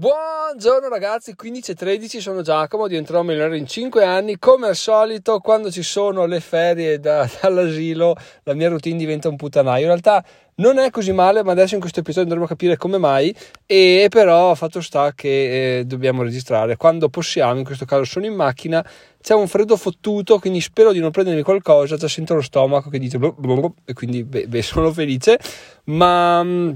Buongiorno ragazzi, 15 e 13 sono Giacomo, diventerò milionario in 5 anni. Come al solito, quando ci sono le ferie da, dall'asilo, la mia routine diventa un puttanaio. In realtà non è così male, ma adesso in questo episodio andremo a capire come mai. E però fatto sta che eh, dobbiamo registrare quando possiamo. In questo caso sono in macchina, c'è un freddo fottuto, quindi spero di non prendermi qualcosa. Già sento lo stomaco che dice blu, blu, e quindi beh, beh, sono felice. Ma mm,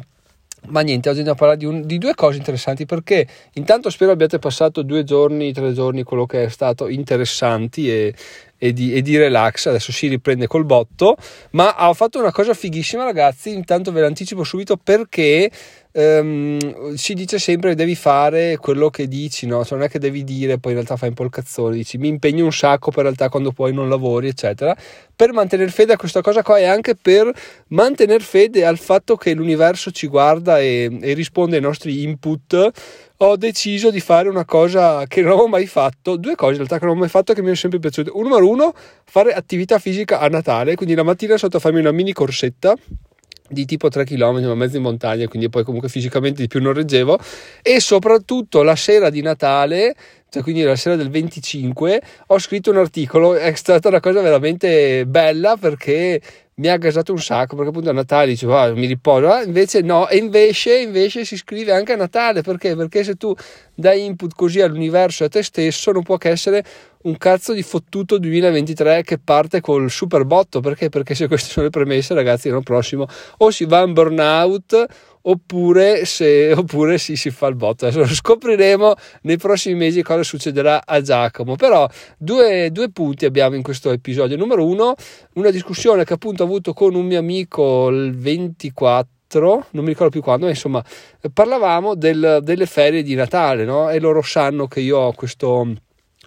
ma niente, oggi andiamo a parlare di, un, di, due cose interessanti perché intanto spero abbiate passato due giorni, tre giorni, quello che è stato interessanti e, e, di, e di, relax. Adesso si riprende col botto, ma ho fatto una cosa fighissima ragazzi, intanto ve l'anticipo subito perché um, si dice sempre che devi fare quello che dici, no? Cioè non è che devi dire, poi in realtà fai un po' il cazzone, dici mi impegno un sacco, in realtà quando poi non lavori, eccetera. Per mantenere fede a questa cosa qua e anche per mantenere fede al fatto che l'universo ci guarda e, e risponde ai nostri input ho deciso di fare una cosa che non avevo mai fatto, due cose in realtà che non ho mai fatto che mi sono sempre piaciute. Numero uno, fare attività fisica a Natale, quindi la mattina sotto farmi una mini corsetta di tipo 3 km, mezzo in montagna, quindi poi comunque fisicamente di più non reggevo. E soprattutto la sera di Natale, cioè quindi la sera del 25, ho scritto un articolo. È stata una cosa veramente bella perché mi ha gasato un sacco perché appunto a Natale dicevo ah, mi riposo ah, invece no e invece, invece si scrive anche a Natale perché? perché se tu dai input così all'universo e a te stesso non può che essere un cazzo di fottuto 2023 che parte col super botto perché? Perché se queste sono le premesse ragazzi l'anno prossimo o si va in burnout oppure, se, oppure si, si fa il botto. Adesso scopriremo nei prossimi mesi cosa succederà a Giacomo. Però due, due punti abbiamo in questo episodio. Numero uno, una discussione che appunto ho avuto con un mio amico il 24 non mi ricordo più quando, ma insomma, parlavamo del, delle ferie di Natale, no? E loro sanno che io ho questo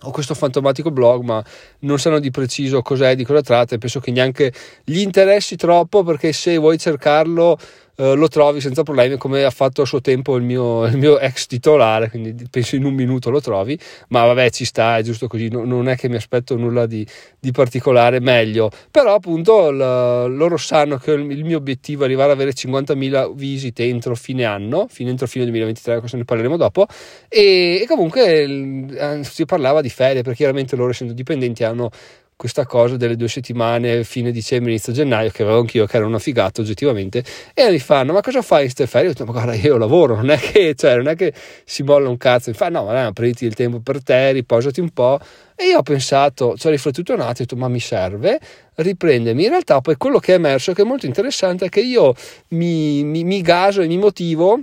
ho questo fantomatico blog, ma non sanno di preciso cos'è, di cosa tratta e penso che neanche gli interessi troppo perché se vuoi cercarlo eh, lo trovi senza problemi come ha fatto a suo tempo il mio, il mio, ex titolare, quindi penso in un minuto lo trovi, ma vabbè ci sta, è giusto così, no, non è che mi aspetto nulla di, di particolare, meglio, però appunto l, loro sanno che il, mio obiettivo è arrivare ad avere 50.000 visite entro fine anno, fine, entro fine 2023, questo ne parleremo dopo, e, e comunque eh, si parlava di ferie, perché chiaramente loro essendo dipendenti hanno questa cosa delle due settimane, fine dicembre, inizio gennaio, che avevo anch'io, che era una figata oggettivamente, e mi fanno, ma cosa fai in ste ferie? Io ho detto, ma guarda, io lavoro, non è che, cioè, non è che si molla un cazzo, mi fa, no, ma no, prenditi il tempo per te, riposati un po', e io ho pensato, ci ho riflettuto un attimo, ho detto, ma mi serve riprendermi. In realtà poi quello che è emerso, che è molto interessante, è che io mi, mi, mi gaso e mi motivo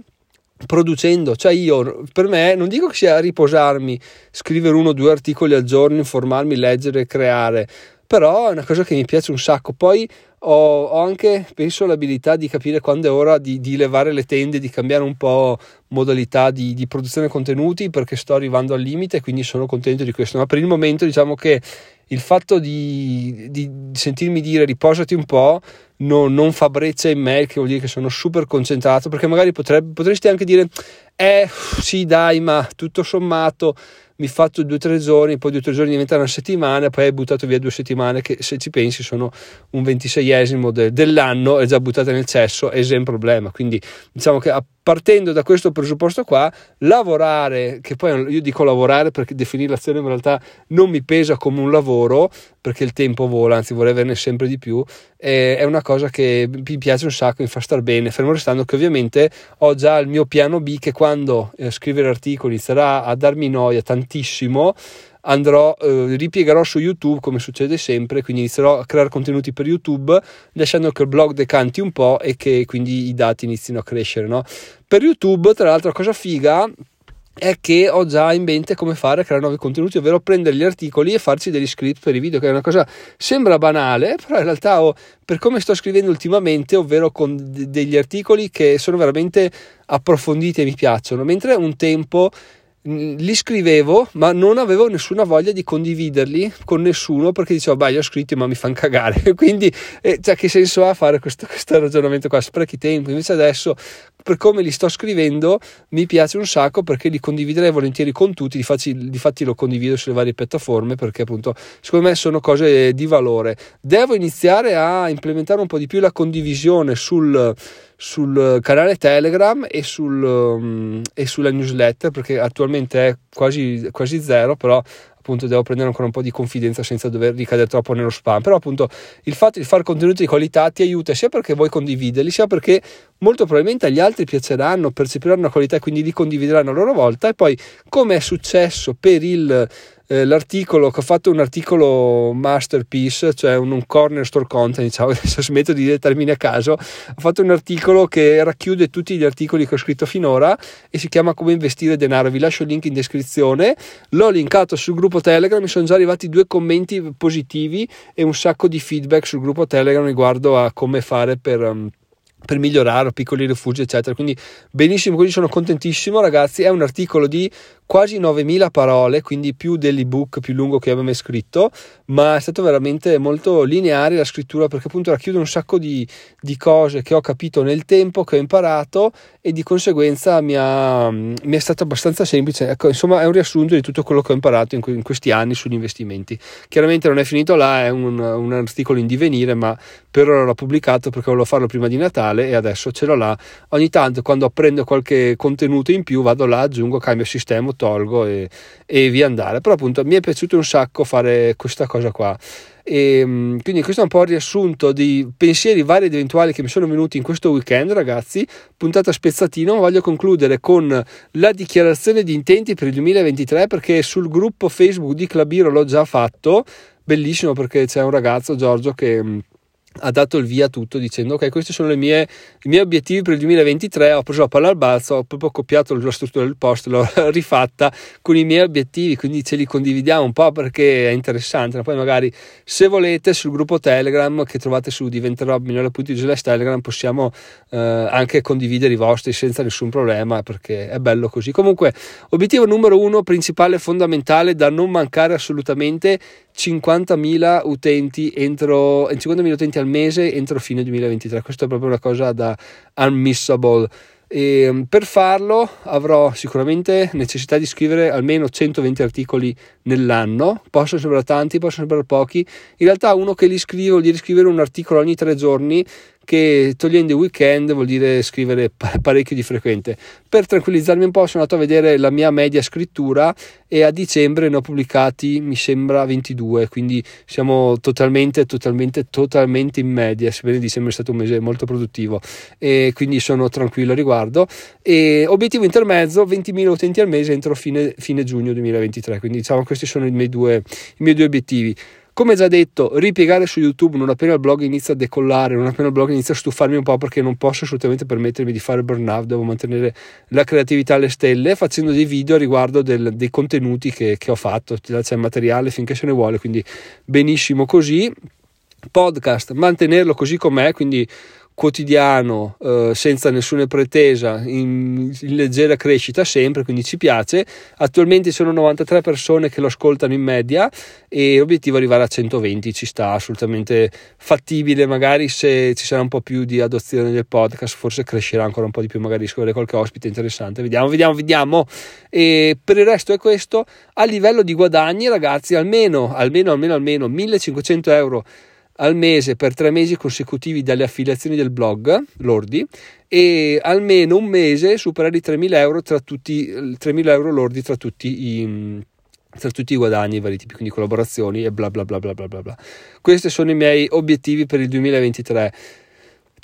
producendo, cioè io per me non dico che sia riposarmi, scrivere uno o due articoli al giorno, informarmi, leggere, creare, però è una cosa che mi piace un sacco. Poi ho, ho anche, penso, l'abilità di capire quando è ora di, di, levare le tende, di cambiare un po' modalità di, di produzione contenuti perché sto arrivando al limite, quindi sono contento di questo. Ma per il momento diciamo che il fatto di, di sentirmi dire riposati un po' no, non fa breccia in me, che vuol dire che sono super concentrato, perché magari potrebbe, potresti anche dire, eh sì dai, ma tutto sommato mi faccio due o tre giorni, poi due o tre giorni diventa una settimana, poi hai buttato via due settimane che se ci pensi sono un ventiseiesimo de, dell'anno, è già buttata nel cesso e un problema. Quindi diciamo che partendo da questo presupposto qua, lavorare, che poi io dico lavorare perché definire l'azione in realtà non mi pesa come un lavoro, perché il tempo vola, anzi vorrei averne sempre di più, è una cosa che mi piace un sacco, mi fa star bene, fermo restando che ovviamente ho già il mio piano B che quando eh, scrivere articoli inizierà a darmi noia tantissimo, andrò, eh, ripiegherò su YouTube come succede sempre, quindi inizierò a creare contenuti per YouTube lasciando che il blog decanti un po' e che quindi i dati inizino a crescere. No? Per YouTube, tra l'altro, cosa figa è che ho già in mente come fare a creare nuovi contenuti, ovvero prendere gli articoli e farci degli script per i video, che è una cosa sembra banale, però in realtà ho, per come sto scrivendo ultimamente, ovvero con d- degli articoli che sono veramente approfonditi e mi piacciono, mentre un tempo li scrivevo ma non avevo nessuna voglia di condividerli con nessuno perché dicevo beh li ho scritti ma mi fanno cagare. Quindi eh, cioè, che senso ha fare questo, questo ragionamento qua? Sprechi tempo. Invece adesso per come li sto scrivendo mi piace un sacco perché li condividerei volentieri con tutti difatti, difatti lo condivido sulle varie piattaforme perché appunto secondo me sono cose di valore. Devo iniziare a implementare un po' di più la condivisione sul sul canale Telegram e, sul, um, e sulla newsletter perché attualmente è quasi, quasi zero, però appunto devo prendere ancora un po' di confidenza senza dover ricadere troppo nello spam. Però appunto il fatto di fare contenuti di qualità ti aiuta sia perché vuoi condividerli, sia perché molto probabilmente agli altri piaceranno, percepiranno la qualità e quindi li condivideranno a loro volta. E poi, come è successo per il eh, l'articolo che ho fatto un articolo masterpiece, cioè un, un corner store content, diciamo, adesso smetto di dire termini a caso, ho fatto un articolo che racchiude tutti gli articoli che ho scritto finora e si chiama come investire denaro, vi lascio il link in descrizione, l'ho linkato sul gruppo Telegram, mi sono già arrivati due commenti positivi e un sacco di feedback sul gruppo Telegram riguardo a come fare per... Um, per migliorare, piccoli rifugi, eccetera. Quindi benissimo, quindi sono contentissimo, ragazzi. È un articolo di quasi 9000 parole, quindi più dell'ebook più lungo che avevo mai scritto, ma è stato veramente molto lineare la scrittura perché appunto racchiude un sacco di, di cose che ho capito nel tempo, che ho imparato e di conseguenza mi, ha, mi, è stato abbastanza semplice. Ecco, insomma, è un riassunto di tutto quello che ho imparato in, in questi anni sugli investimenti. Chiaramente non è finito là, è un, un articolo in divenire, ma per ora l'ho pubblicato perché volevo farlo prima di Natale e adesso ce l'ho là. Ogni tanto quando apprendo qualche contenuto in più vado là, aggiungo, cambio sistema tolgo e, e via andare. Però appunto mi è piaciuto un sacco fare questa cosa qua. E, ehm, quindi questo è un po' il riassunto di pensieri vari ed eventuali che mi sono venuti in questo weekend, ragazzi. Puntata spezzatino. Voglio concludere con la dichiarazione di intenti per il 2023 perché sul gruppo Facebook di Clubiro l'ho già fatto. Bellissimo perché c'è un ragazzo, Giorgio, che ha dato il via a tutto dicendo ok questi sono mie, i miei obiettivi per il 2023 ho preso la palla al balzo ho proprio copiato la struttura del post l'ho rifatta con i miei obiettivi quindi ce li condividiamo un po' perché è interessante. Poi magari se volete sul gruppo telegram che trovate su diventerò migliore.it telegram possiamo eh, anche condividere i vostri senza nessun problema perché è bello così. Comunque obiettivo numero uno principale fondamentale da non mancare assolutamente 50.000 utenti entro 50.000 utenti al mese entro fine 2023 questa è proprio una cosa da unmissable. E ehm, per farlo avrò sicuramente necessità di scrivere almeno 120 articoli nell'anno. Possono sembrare tanti possono sembrare pochi. In realtà uno che li scrive vuol dire scrivere un articolo ogni tre giorni che togliendo i weekend vuol dire scrivere parecchio di frequente. Per tranquillizzarmi un po' sono andato a vedere la mia media scrittura e a dicembre ne ho pubblicati mi sembra 22, quindi siamo totalmente, totalmente, totalmente in media, sebbene dicembre è stato un mese molto produttivo e quindi sono tranquillo a riguardo. E obiettivo intermezzo 20.000 utenti al mese entro fine, fine giugno 2023, quindi diciamo questi sono i miei due, i miei due obiettivi. Come già detto, ripiegare su YouTube non appena il blog inizia a decollare, non appena il blog inizia a stufarmi un po' perché non posso assolutamente permettermi di fare burnout, devo mantenere la creatività alle stelle facendo dei video riguardo del, dei contenuti che, che ho fatto, c'è materiale finché se ne vuole, quindi benissimo così. Podcast, mantenerlo così com'è, quindi quotidiano eh, senza nessuna pretesa in, in, leggera crescita sempre quindi ci piace. Attualmente sono 93 persone che lo ascoltano in media e l'obiettivo è arrivare a 120 ci sta assolutamente fattibile. Magari se ci sarà un po' più di adozione del podcast forse crescerà ancora un po' di più magari scoprire qualche ospite interessante. Vediamo vediamo vediamo. E per il resto è questo. A livello di guadagni ragazzi almeno almeno almeno almeno 1500 euro al mese per tre mesi consecutivi dalle affiliazioni del blog lordi e almeno un mese superare i 3.000 euro tra tutti 3.000 euro lordi tra tutti i tra tutti i guadagni, i vari tipi, quindi collaborazioni e bla bla bla bla bla bla. Questi sono i miei obiettivi per il 2023.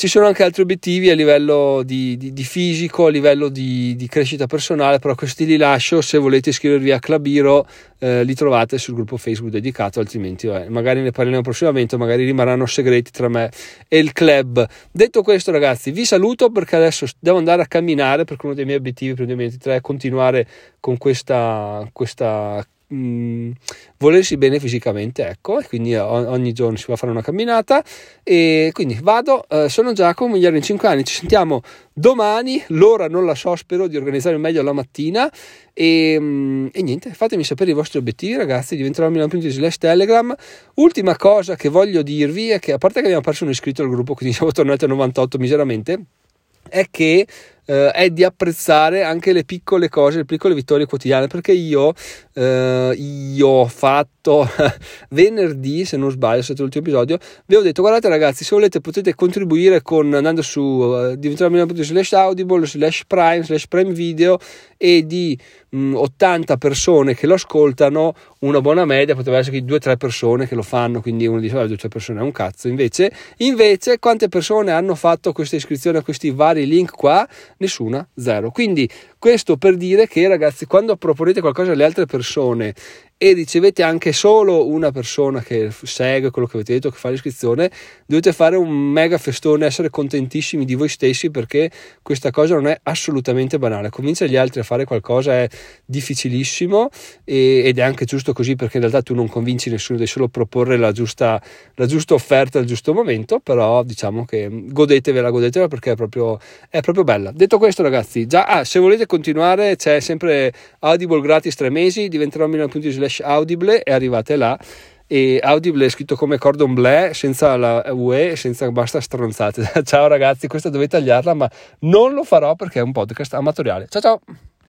Ci sono anche altri obiettivi a livello di, di, di fisico, a livello di, di, crescita personale, però questi li lascio. Se volete iscrivervi a Clubiro, eh, li trovate sul gruppo Facebook dedicato, altrimenti vabbè, magari ne parleremo prossimamente, magari rimarranno segreti tra me e il club. Detto questo, ragazzi, vi saluto perché adesso devo andare a camminare perché uno dei miei obiettivi per il 2023 è continuare con questa, questa mh, mm, volersi bene fisicamente, ecco, e quindi ogni giorno si va a fare una camminata e quindi vado, eh, sono Giacomo, migliore in 5 anni, ci sentiamo domani, l'ora non la so, spero di organizzare meglio la mattina e, mh, mm, e, niente, fatemi sapere i vostri obiettivi ragazzi, diventerò milano.it slash telegram. Ultima cosa che voglio dirvi è che a parte che abbiamo perso un iscritto al gruppo, quindi siamo tornati a 98 miseramente, è che eh, è di apprezzare anche le piccole cose, le piccole vittorie quotidiane, perché io, eh, io ho fatto venerdì, se non sbaglio, è stato l'ultimo episodio, vi ho detto guardate ragazzi, se volete potete contribuire con andando su uh, diventare slash audible slash prime slash prime video e di mh, 80 persone che lo ascoltano una buona media potrebbe essere che 2-3 persone che lo fanno quindi uno dice 2-3 persone è un cazzo. Invece, invece quante persone hanno fatto questa iscrizione a questi vari link qua nessuna, zero. Quindi questo per dire che ragazzi, quando proponete qualcosa alle altre persone e ricevete anche solo una persona che segue quello che avete detto, che fa l'iscrizione, dovete fare un mega festone, essere contentissimi di voi stessi perché questa cosa non è assolutamente banale. Convincere gli altri a fare qualcosa è difficilissimo e, ed è anche giusto così perché in realtà tu non convinci nessuno, devi solo proporre la giusta, la giusta offerta al giusto momento, però diciamo che godetevela, godetevela perché è proprio, è proprio bella. Detto questo ragazzi, già ah, se volete continuare c'è sempre Audible gratis tre mesi, diventerò milano.it slash audible e arrivate là e Audible è scritto come cordon bleu senza la UE senza basta stronzate. Ciao ragazzi questa dovete tagliarla ma non lo farò perché è un podcast amatoriale. Ciao ciao